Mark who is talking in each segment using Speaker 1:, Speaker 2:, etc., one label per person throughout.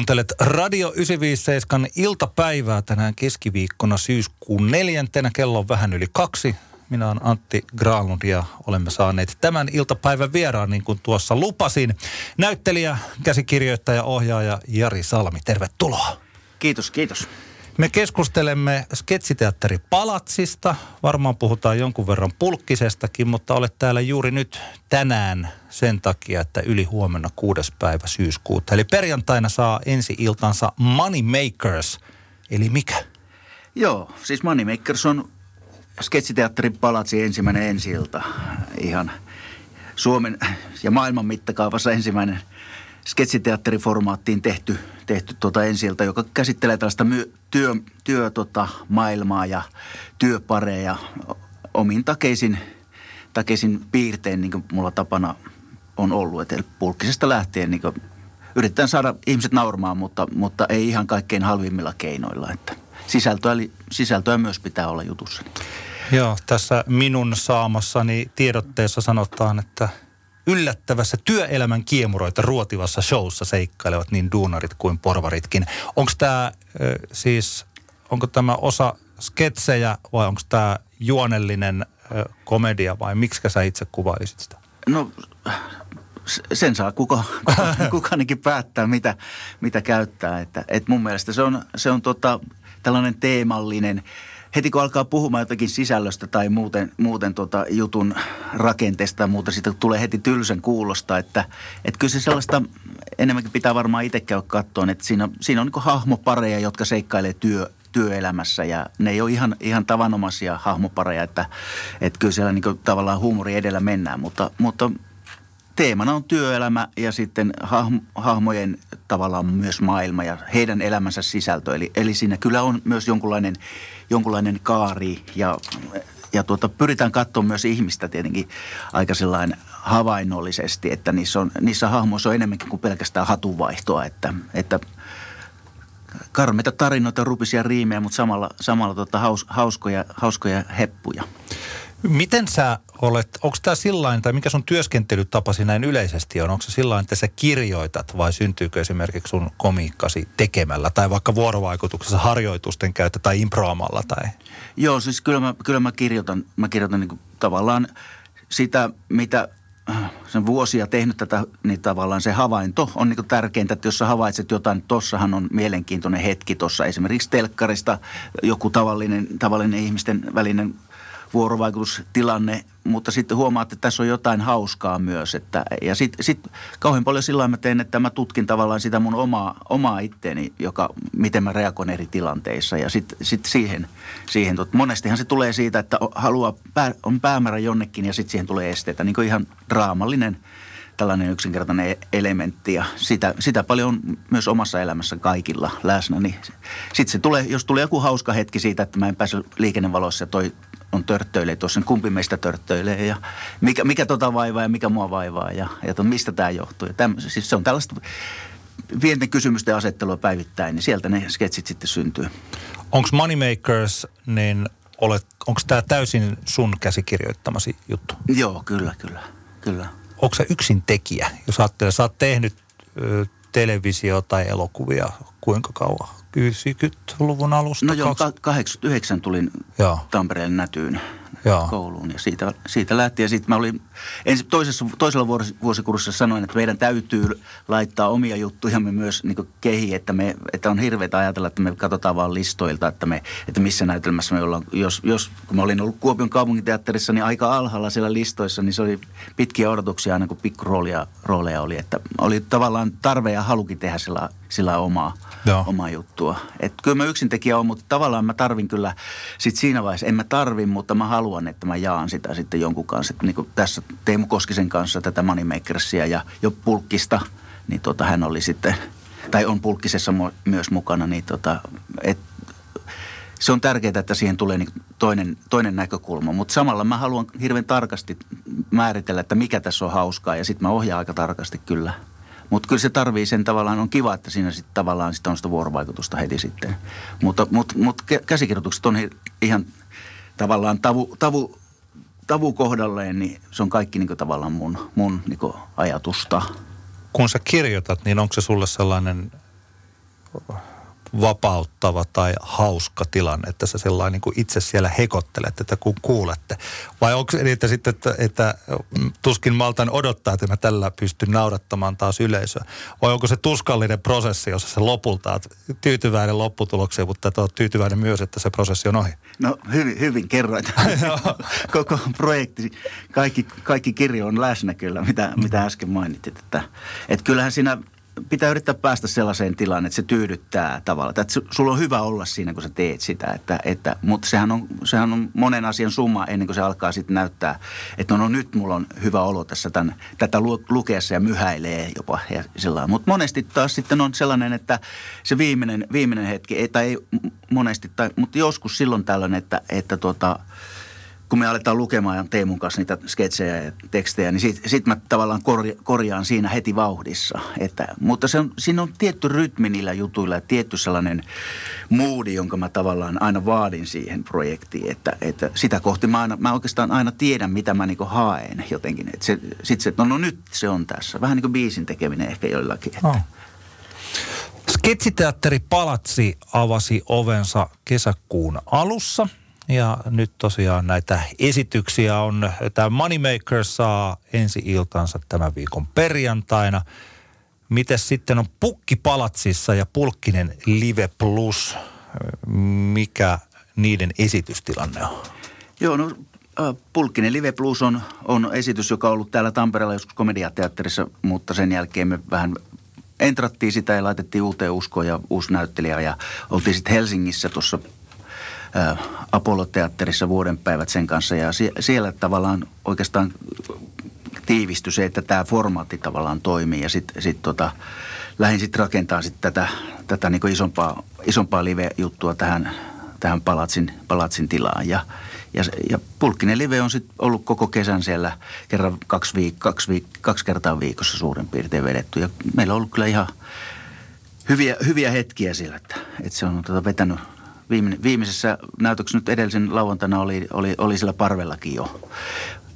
Speaker 1: Kuuntelet Radio 957 iltapäivää tänään keskiviikkona syyskuun neljäntenä. Kello on vähän yli kaksi. Minä olen Antti Granlund ja olemme saaneet tämän iltapäivän vieraan, niin kuin tuossa lupasin. Näyttelijä, käsikirjoittaja, ohjaaja Jari Salmi, tervetuloa.
Speaker 2: Kiitos, kiitos.
Speaker 1: Me keskustelemme sketsiteatteri Palatsista. Varmaan puhutaan jonkun verran pulkkisestakin, mutta olet täällä juuri nyt tänään sen takia, että yli huomenna kuudes päivä syyskuuta. Eli perjantaina saa ensi iltansa Money Makers. Eli mikä?
Speaker 2: Joo, siis Money Makers on sketsiteatterin Palatsi ensimmäinen ensi ilta. Ihan Suomen ja maailman mittakaavassa ensimmäinen sketsiteatteriformaattiin tehty, tehty tuota ensi joka käsittelee tällaista my, työ, työ tota, maailmaa ja työpareja omin takeisin, takeisin piirtein, niin kuin mulla tapana on ollut. Eli pulkkisesta lähtien niin yritetään saada ihmiset naurmaan, mutta, mutta ei ihan kaikkein halvimmilla keinoilla. Että sisältöä, sisältöä myös pitää olla jutussa.
Speaker 1: Joo, tässä minun saamassani tiedotteessa sanotaan, että yllättävässä työelämän kiemuroita ruotivassa showssa seikkailevat niin duunarit kuin porvaritkin. Onko tämä siis, onko tämä osa sketsejä vai onko tämä juonellinen komedia vai miksi sä itse kuvailisit sitä?
Speaker 2: No sen saa kuka, kuka, kukainenkin päättää, mitä, mitä käyttää. Että, et mun mielestä se on, se on tota, tällainen teemallinen. Heti kun alkaa puhumaan jotakin sisällöstä tai muuten, muuten tota jutun rakenteesta ja muuta, siitä tulee heti tylsän kuulosta. Että, että kyllä se sellaista enemmänkin pitää varmaan itse käydä katsoa, että siinä, siinä on niin hahmopareja, jotka seikkailee työ, työelämässä ja ne ei ole ihan, ihan tavanomaisia hahmopareja, että, että kyllä siellä niin tavallaan huumori edellä mennään, mutta, mutta teemana on työelämä ja sitten hahmojen tavallaan myös maailma ja heidän elämänsä sisältö. Eli, eli siinä kyllä on myös jonkunlainen, jonkunlainen kaari ja, ja tuota, pyritään katsoa myös ihmistä tietenkin aika sellainen havainnollisesti, että niissä, on, niissä hahmoissa on enemmänkin kuin pelkästään hatuvaihtoa, että, että karmeita tarinoita, rupisia riimejä, mutta samalla, samalla tuota, haus, hauskoja, hauskoja heppuja.
Speaker 1: Miten sä olet, onko tämä sillain, tai mikä sun työskentelytapasi näin yleisesti on? Onko se sillain, että sä kirjoitat vai syntyykö esimerkiksi sun komiikkasi tekemällä tai vaikka vuorovaikutuksessa harjoitusten käyttä tai improamalla? Tai?
Speaker 2: Joo, siis kyllä mä, kyllä mä kirjoitan, mä kirjoitan niin tavallaan sitä, mitä äh, sen vuosia tehnyt tätä, niin tavallaan se havainto on niin tärkeintä, että jos sä havaitset jotain, tossahan on mielenkiintoinen hetki tuossa esimerkiksi telkkarista, joku tavallinen, tavallinen ihmisten välinen vuorovaikutustilanne, mutta sitten huomaatte, että tässä on jotain hauskaa myös. Että, ja sitten sit kauhean paljon sillä mä teen, että mä tutkin tavallaan sitä mun omaa, omaa itteeni, joka, miten mä reagoin eri tilanteissa. Ja sitten sit siihen, siihen tot, monestihan se tulee siitä, että haluaa, pää, on päämäärä jonnekin ja sitten siihen tulee esteitä. Niin kuin ihan draamallinen tällainen yksinkertainen e-, elementti ja sitä, sitä paljon on myös omassa elämässä kaikilla läsnä. Niin sitten se tulee, jos tulee joku hauska hetki siitä, että mä en pääse liikennevalossa ja toi on törttöilee tuossa, kumpi meistä törttöilee ja mikä, mikä tota vaivaa ja mikä mua vaivaa ja, ja to, mistä tämä johtuu. Ja täm, siis se on tällaista pienten kysymysten asettelua päivittäin, niin sieltä ne sketsit sitten syntyy.
Speaker 1: Onko Moneymakers, niin onko tämä täysin sun käsikirjoittamasi juttu?
Speaker 2: Joo, kyllä, kyllä, kyllä.
Speaker 1: Onko se yksin tekijä, jos ajattelee, sä oot tehnyt ö, televisio- tai elokuvia kuinka kauan? 90-luvun alusta?
Speaker 2: No joo, 89 tulin joo. Tampereen nätyyn Joo. kouluun. Ja siitä, siitä lähtien sitten mä olin, ensin toisessa, toisella vuosikurssissa sanoin, että meidän täytyy laittaa omia juttujamme myös niin kehi, että, me, että on hirveätä ajatella, että me katsotaan vaan listoilta, että, me, että missä näytelmässä me ollaan. Jos, jos kun mä olin ollut Kuopion kaupunkiteatterissa, niin aika alhaalla siellä listoissa, niin se oli pitkiä odotuksia aina kun pikkuroolia rooleja oli. Että oli tavallaan tarve ja halukin tehdä sillä, sillä omaa, omaa juttua. Et kyllä mä yksintekijä on, mutta tavallaan mä tarvin kyllä sit siinä vaiheessa, en mä tarvin, mutta mä haluan että mä jaan sitä sitten jonkun kanssa. Että niin kuin tässä Teemu Koskisen kanssa tätä Moneymakersia ja jo pulkkista, niin tota, hän oli sitten, tai on pulkkisessa myös mukana, niin tota, et, se on tärkeää, että siihen tulee niin toinen, toinen näkökulma. Mutta samalla mä haluan hirveän tarkasti määritellä, että mikä tässä on hauskaa ja sitten mä ohjaan aika tarkasti kyllä. Mutta kyllä se tarvii sen tavallaan, on kiva, että siinä sitten tavallaan sit on sitä vuorovaikutusta heti sitten. Mutta mut, mut käsikirjoitukset on ihan tavallaan tavu, tavu, tavu kohdalleen, niin se on kaikki niin kuin tavallaan mun, mun niin kuin ajatusta.
Speaker 1: Kun sä kirjoitat, niin onko se sulle sellainen vapauttava tai hauska tilanne, että sä sellainen niin kuin itse siellä hekottelet, että kun kuulette. Vai onko se niin, että, sitten, että, että tuskin maltan odottaa, että mä tällä pystyn naurattamaan taas yleisöä? Vai onko se tuskallinen prosessi, jossa se lopulta oot tyytyväinen lopputulokseen, mutta että oot tyytyväinen myös, että se prosessi on ohi?
Speaker 2: No hyvin, hyvin kerroit. Koko projekti, kaikki, kaikki kirjo on läsnä kyllä, mitä, mitä äsken mainitsit. Että, että kyllähän siinä pitää yrittää päästä sellaiseen tilaan, että se tyydyttää tavallaan. Että sulla on hyvä olla siinä, kun sä teet sitä. Että, että, mutta sehän on, sehän on monen asian summa ennen kuin se alkaa sitten näyttää, että no, no nyt mulla on hyvä olo tässä tämän, tätä lukeessa ja myhäilee jopa. Ja mutta monesti taas sitten on sellainen, että se viimeinen, viimeinen hetki, ei, tai ei monesti, tai, mutta joskus silloin tällöin, että, että tota, kun me aletaan lukemaan Teemun kanssa niitä sketsejä ja tekstejä, niin sitten sit mä tavallaan korja, korjaan siinä heti vauhdissa. Että, mutta se on, siinä on tietty rytmi niillä jutuilla ja tietty sellainen moodi, jonka mä tavallaan aina vaadin siihen projektiin. Että, että sitä kohti mä, aina, mä oikeastaan aina tiedän, mitä mä niinku haen jotenkin. Että se, sit se, no, no nyt se on tässä. Vähän niin kuin biisin tekeminen ehkä joillakin. Että. Oh.
Speaker 1: Sketsiteatteri Palatsi avasi ovensa kesäkuun alussa – ja nyt tosiaan näitä esityksiä on, tämä Moneymaker saa ensi iltansa tämän viikon perjantaina. Miten sitten on Pukki Palatsissa ja Pulkkinen Live Plus? Mikä niiden esitystilanne on?
Speaker 2: Joo, no Pulkkinen Live Plus on, on esitys, joka on ollut täällä Tampereella joskus komediateatterissa, mutta sen jälkeen me vähän entrattiin sitä ja laitettiin uuteen uskoon ja uusi näyttelijä ja oltiin sitten Helsingissä tuossa Apollo-teatterissa vuodenpäivät sen kanssa. Ja siellä tavallaan oikeastaan tiivistyi se, että tämä formaatti tavallaan toimii. Ja sitten sit tota, lähdin sitten rakentamaan sit tätä, tätä niinku isompaa, isompaa live-juttua tähän, tähän palatsin, palatsin tilaan. Ja ja, ja Pulkkinen live on sitten ollut koko kesän siellä kerran kaksi, viik- kaksi, viik- kaksi kertaa viikossa suurin piirtein vedetty. Ja meillä on ollut kyllä ihan hyviä, hyviä hetkiä siellä, että, että se on tota vetänyt, viime, viimeisessä näytöksessä nyt edellisen lauantaina oli, oli, oli sillä parvellakin jo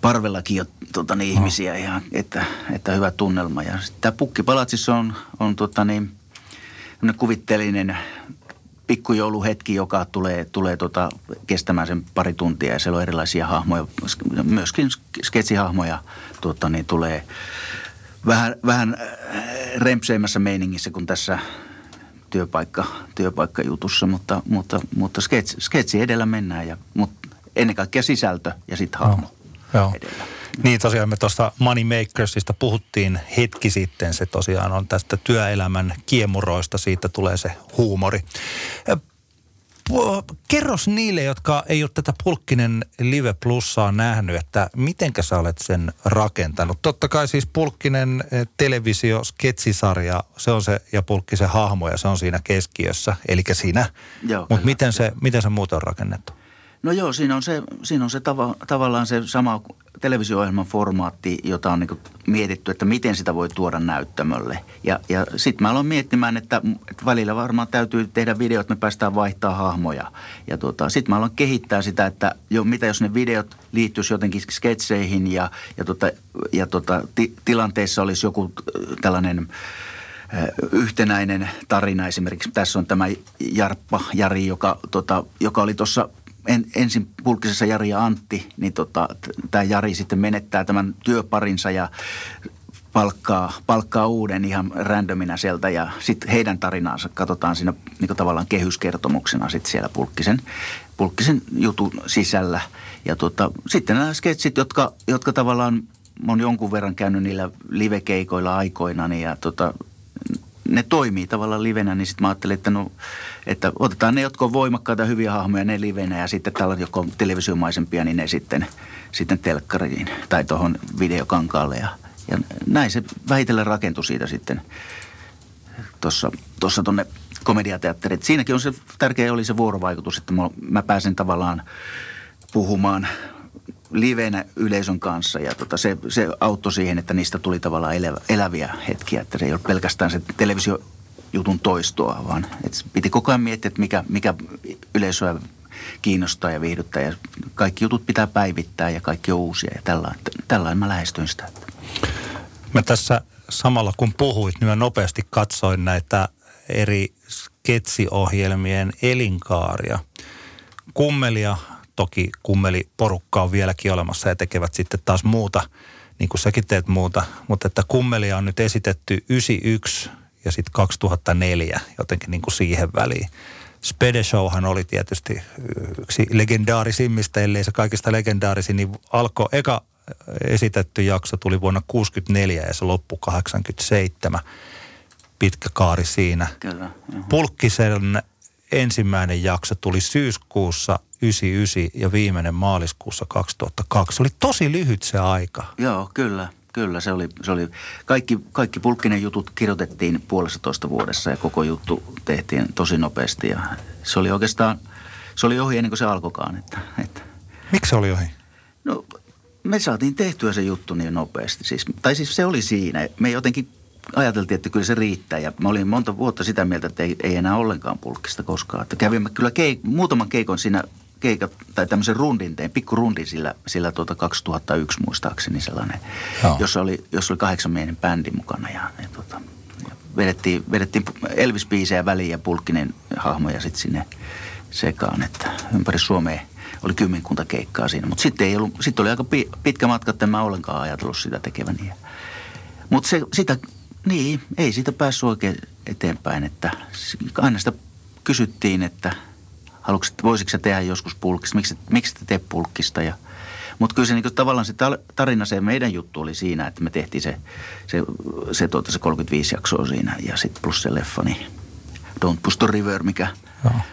Speaker 2: parvellakin jo tota, niin, ihmisiä ihan, että, että hyvä tunnelma. Ja tämä Pukkipalatsissa on, on tota, niin, kuvitteellinen pikkujouluhetki, joka tulee, tulee tota, kestämään sen pari tuntia ja siellä on erilaisia hahmoja, myöskin sketsihahmoja tota, niin tulee vähän, vähän rempseimmässä meiningissä kuin tässä työpaikka, työpaikkajutussa, mutta, mutta, mutta sketsi, sketsi edellä mennään, ja, mutta ennen kaikkea sisältö ja sitten hahmo
Speaker 1: no, joo. edellä. Niin tosiaan me tuosta Moneymakersista puhuttiin hetki sitten. Se tosiaan on tästä työelämän kiemuroista, siitä tulee se huumori. Kerros niille, jotka ei ole tätä Pulkkinen Live Plussaa nähnyt, että mitenkä sä olet sen rakentanut. Totta kai siis Pulkkinen eh, televisio, sketsisarja, se on se, ja Pulkkisen hahmo, ja se on siinä keskiössä, eli siinä. Mutta miten se, miten se muuten on rakennettu?
Speaker 2: No joo, siinä on se, siinä on se tava, tavallaan se sama televisio-ohjelman formaatti, jota on niin mietitty, että miten sitä voi tuoda näyttämölle. Ja, ja sitten mä aloin miettimään, että, että välillä varmaan täytyy tehdä videot, me päästään vaihtaa hahmoja. Ja tota, sitten mä aloin kehittää sitä, että jo, mitä jos ne videot liittyisi jotenkin sketseihin ja, ja, tota, ja tota, ti, tilanteessa olisi joku äh, tällainen äh, yhtenäinen tarina esimerkiksi. Tässä on tämä Jarppa Jari, joka, tota, joka oli tuossa en, ensin pulkisessa Jari ja Antti, niin tota, tämä Jari sitten menettää tämän työparinsa ja palkkaa, palkkaa uuden ihan randomina sieltä ja sitten heidän tarinaansa katsotaan siinä niin tavallaan kehyskertomuksena sitten siellä pulkkisen, pulkkisen jutun sisällä. Ja tota, sitten nämä sketsit, jotka, jotka tavallaan on jonkun verran käynyt niillä livekeikoilla aikoinani ja tota, ne toimii tavallaan livenä, niin sitten mä ajattelin, että, no, että otetaan ne, jotka on voimakkaita, hyviä hahmoja, ne livenä ja sitten tällä, jotka on televisiomaisempia, niin ne sitten, sitten telkkariin tai tuohon videokankaalle. Ja, ja näin se vähitellen rakentui siitä sitten tuossa tuonne komediateatteriin. Siinäkin on se tärkeä oli se vuorovaikutus, että mä, mä pääsen tavallaan puhumaan livenä yleisön kanssa ja tota, se, se auttoi siihen, että niistä tuli tavallaan elävä, eläviä hetkiä, että se ei ole pelkästään se televisiojutun toistoa, vaan että piti koko ajan miettiä, että mikä, mikä yleisöä kiinnostaa ja viihdyttää ja kaikki jutut pitää päivittää ja kaikki on uusia ja tällainen, tällainen mä lähestyin sitä.
Speaker 1: Mä tässä samalla kun puhuit, niin mä nopeasti katsoin näitä eri sketsiohjelmien elinkaaria. Kummelia, toki kummeliporukka on vieläkin olemassa ja tekevät sitten taas muuta, niin kuin säkin teet muuta, mutta että kummelia on nyt esitetty 91 ja sitten 2004 jotenkin niin kuin siihen väliin. Spede Showhan oli tietysti yksi legendaarisimmista, ellei se kaikista legendaarisin, niin alkoi eka esitetty jakso tuli vuonna 64 ja se loppui 87. Pitkä kaari siinä. Kyllä. Pulkkisen ensimmäinen jakso tuli syyskuussa 99 ja viimeinen maaliskuussa 2002. Se oli tosi lyhyt se aika.
Speaker 2: Joo, kyllä. Kyllä, se oli, se oli kaikki, kaikki pulkkinen jutut kirjoitettiin puolestatoista vuodessa ja koko juttu tehtiin tosi nopeasti ja se oli oikeastaan, se oli ohi ennen kuin se alkoikaan. Että, että.
Speaker 1: Miksi se oli ohi?
Speaker 2: No me saatiin tehtyä se juttu niin nopeasti. Siis, tai siis se oli siinä. Me jotenkin ajateltiin, että kyllä se riittää. Ja mä olin monta vuotta sitä mieltä, että ei, ei enää ollenkaan pulkkista koskaan. Että kävimme kyllä keik- muutaman keikon siinä keikat, tai tämmöisen rundin tein, pikku rundin sillä, sillä tuota 2001 muistaakseni sellainen, Joo. jossa oli, jossa oli kahdeksan miehen bändi mukana ja, ja, tuota, ja vedettiin, vedettiin Elvis-biisejä väliin ja pulkkinen hahmoja sitten sinne sekaan, että ympäri Suomea oli kymmenkunta keikkaa siinä. Mutta sitten ei ollut, sitten oli aika pitkä matka, että en mä ollenkaan ajatellut sitä tekeväni. Mutta sitä, niin, ei siitä päässyt oikein eteenpäin, että aina sitä kysyttiin, että haluatko, voisitko tehdä joskus pulkista, miksi, miksi te teet pulkista ja mutta kyllä se niin tavallaan se tarina, se meidän juttu oli siinä, että me tehtiin se, se, se, tuota, se 35 jaksoa siinä ja sitten plus se leffa, niin Don't Push the River, mikä,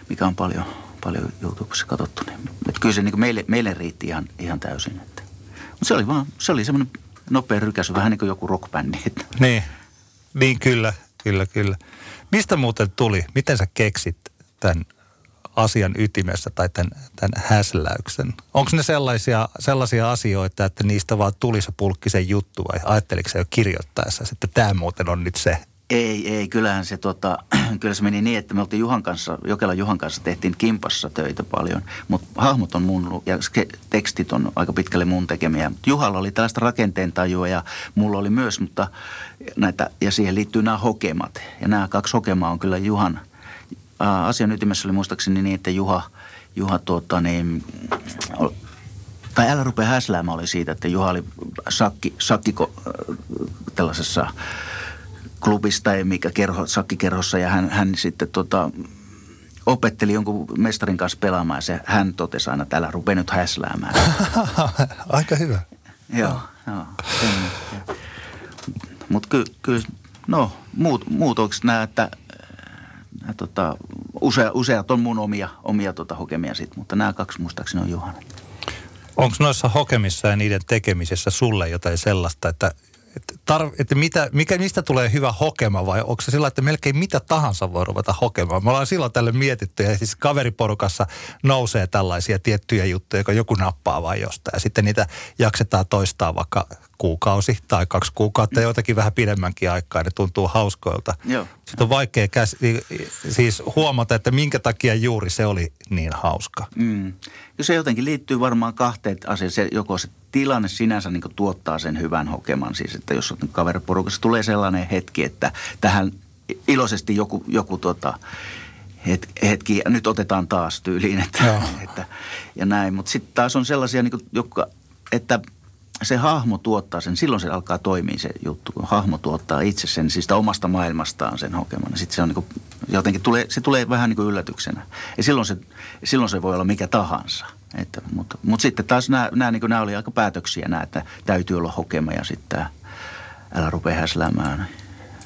Speaker 2: mikä on paljon, paljon YouTubessa katsottu. Niin, että kyllä se niin meille, meille riitti ihan, ihan täysin. Että. Mutta se oli vaan, se oli semmoinen nopea rykäsy, vähän niin kuin joku rockbändi. Että.
Speaker 1: Niin, niin kyllä, kyllä, kyllä. Mistä muuten tuli? Miten sä keksit tämän asian ytimessä tai tämän, tämän häsläyksen? Onko ne sellaisia, sellaisia asioita, että niistä vaan tuli se pulkkisen juttu vai ajatteliko se jo kirjoittaessa, että tämä muuten on nyt se
Speaker 2: ei, ei. Kyllähän se, tota, kyllä se meni niin, että me oltiin Juhan kanssa, Jokela Juhan kanssa tehtiin kimpassa töitä paljon. Mutta hahmot on mun ja tekstit on aika pitkälle mun tekemiä. Mut Juhalla oli tällaista rakenteen tajua ja mulla oli myös, mutta näitä, ja siihen liittyy nämä hokemat. Ja nämä kaksi hokemaa on kyllä Juhan, ää, asian ytimessä oli muistaakseni niin, että Juha, Juha tuota, niin, tai älä rupea häsläämään oli siitä, että Juha oli sakki, sakkiko tällaisessa klubista ja mikä kerho, sakkikerhossa ja hän, hän sitten tota, opetteli jonkun mestarin kanssa pelaamaan ja se, hän totesi aina, että älä rupea nyt häsläämään.
Speaker 1: Aika hyvä.
Speaker 2: joo, joo. Mutta kyllä, ky, no muut, muut onko nämä, että nää, tota, usea, useat on mun omia, omia tota, hokemia sit, mutta nämä kaksi muistaakseni on Juhana.
Speaker 1: Onko noissa hokemissa ja niiden tekemisessä sulle jotain sellaista, että että, tar- että mitä, mikä, mistä tulee hyvä hokema vai onko se sillä, että melkein mitä tahansa voi ruveta hokemaan? Me ollaan silloin tälle mietitty ja siis kaveriporukassa nousee tällaisia tiettyjä juttuja, kun joku nappaa vai jostain ja sitten niitä jaksetaan toistaa vaikka kuukausi tai kaksi kuukautta, joitakin vähän pidemmänkin aikaa, ne tuntuu hauskoilta. Joo. Sitten on vaikea käs, siis huomata, että minkä takia juuri se oli niin hauska. Mm.
Speaker 2: Ja se jotenkin liittyy varmaan kahteen asiaan. Se, joko se tilanne sinänsä niin tuottaa sen hyvän hokeman. Siis, että jos on kaveriporukassa tulee sellainen hetki, että tähän iloisesti joku, joku tota, het, hetki, nyt otetaan taas tyyliin, että, että, ja näin. Mutta sitten taas on sellaisia, niin kuin, jotka, että se hahmo tuottaa sen, silloin se alkaa toimia se juttu, kun hahmo tuottaa itse sen, siis omasta maailmastaan sen hokeman. Sitten se on niin jotenkin tulee, se tulee vähän niin kuin yllätyksenä. Ja silloin se, silloin se voi olla mikä tahansa. Että, mutta, mutta sitten taas nämä, nämä, niin nämä oli aika päätöksiä nämä, että täytyy olla hokema ja sitten tämä älä rupea häsläämään.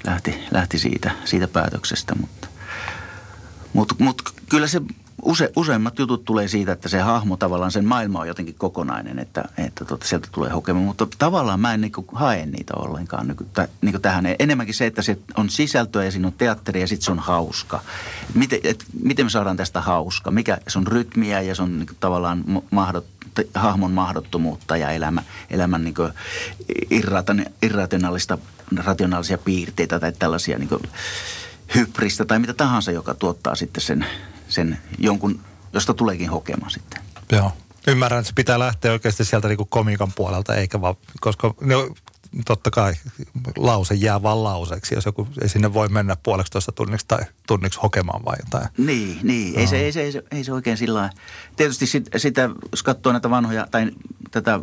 Speaker 2: Lähti, lähti siitä, siitä päätöksestä, mutta, mutta, mutta kyllä se use, useimmat jutut tulee siitä, että se hahmo tavallaan, sen maailma on jotenkin kokonainen, että, että tota, sieltä tulee hokema. Mutta tavallaan mä en niin kuin, hae niitä ollenkaan niin kuin, niin kuin tähän. Enemmänkin se, että se on sisältöä ja siinä on teatteri ja sitten se on hauska. Miten, et, miten me saadaan tästä hauska? Mikä, se on rytmiä ja se on niin kuin, tavallaan mahdot, hahmon mahdottomuutta ja elämä, elämän niin irrationaalista, rationaalisia piirteitä tai tällaisia niin kuin, hybristä tai mitä tahansa, joka tuottaa sitten sen sen jonkun, josta tuleekin hokema sitten.
Speaker 1: Joo. Ymmärrän, että se pitää lähteä oikeasti sieltä niin komiikan puolelta, eikä vaan, koska ne totta kai lause jää vaan lauseeksi, jos joku ei sinne voi mennä puoleksi tunniksi tai tunniksi hokemaan vai jotain.
Speaker 2: Niin, niin. Ei, se, ei, se, ei, se, ei se oikein sillä Tietysti sit, sitä, jos katsoo näitä vanhoja tai tätä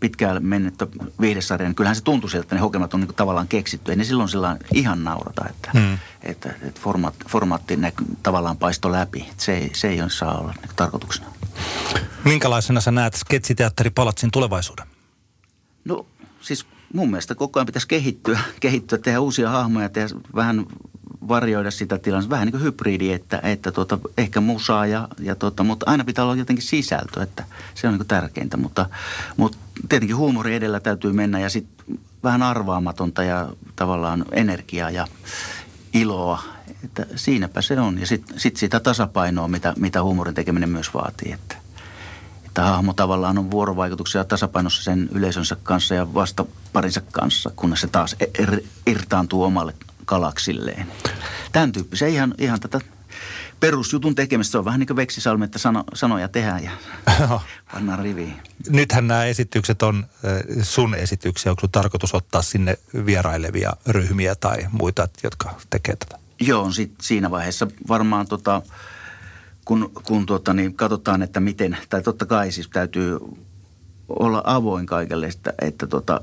Speaker 2: pitkään mennyttä viihdesarjaa, niin kyllähän se tuntui sieltä, että ne hokemat on niin tavallaan keksitty. Ei ne silloin sillä ihan naurata, että, hmm. että, että formaat, formaatti näky, tavallaan paisto läpi. Se, se ei saa olla niin tarkoituksena.
Speaker 1: Minkälaisena sä näet sketsiteatteri Palatsin tulevaisuuden?
Speaker 2: No siis mun mielestä koko ajan pitäisi kehittyä, kehittyä tehdä uusia hahmoja, tehdä vähän varjoida sitä tilannetta, vähän niin kuin hybridi, että, että tuota, ehkä musaa, ja, ja tuota, mutta aina pitää olla jotenkin sisältö, että se on niin kuin tärkeintä, mutta, mutta tietenkin huumori edellä täytyy mennä ja sitten vähän arvaamatonta ja tavallaan energiaa ja iloa, että siinäpä se on. Ja sitten sit sitä tasapainoa, mitä, mitä huumorin tekeminen myös vaatii, että että hahmo tavallaan on vuorovaikutuksia tasapainossa sen yleisönsä kanssa ja vastaparinsa kanssa, kunnes se taas er, irtaantuu omalle galaksilleen. Tämän tyyppisiä ihan, ihan tätä perusjutun tekemistä. Se on vähän niin kuin veksisalmi, että sano, sanoja tehdään ja pannaan riviin.
Speaker 1: Nythän nämä esitykset on sun esityksiä. Onko tarkoitus ottaa sinne vierailevia ryhmiä tai muita, jotka tekee tätä?
Speaker 2: Joo, sit siinä vaiheessa varmaan tota, kun, kun tota, niin katsotaan, että miten, tai totta kai siis täytyy olla avoin kaikelle, että, että tota,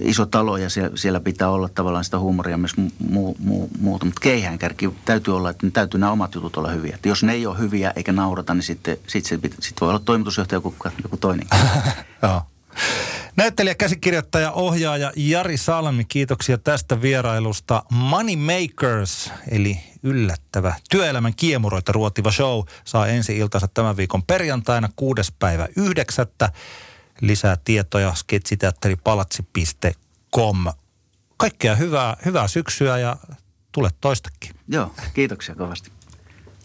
Speaker 2: iso talo ja siellä, siellä pitää olla tavallaan sitä huumoria myös muu, muu, muuta. Mutta keihäänkärki täytyy olla, että ne täytyy nämä omat jutut olla hyviä. Että jos ne ei ole hyviä eikä naurata, niin sitten sit, sit, sit voi olla toimitusjohtaja joku, joku toinen.
Speaker 1: Näyttelijä, käsikirjoittaja, ohjaaja Jari Salmi, kiitoksia tästä vierailusta. Money Makers, eli yllättävä työelämän kiemuroita ruotiva show, saa ensi iltansa tämän viikon perjantaina 6. päivä 9. Lisää tietoja sketsiteatteripalatsi.com. Kaikkea hyvää, hyvää syksyä ja tule toistakin.
Speaker 2: Joo, kiitoksia kovasti.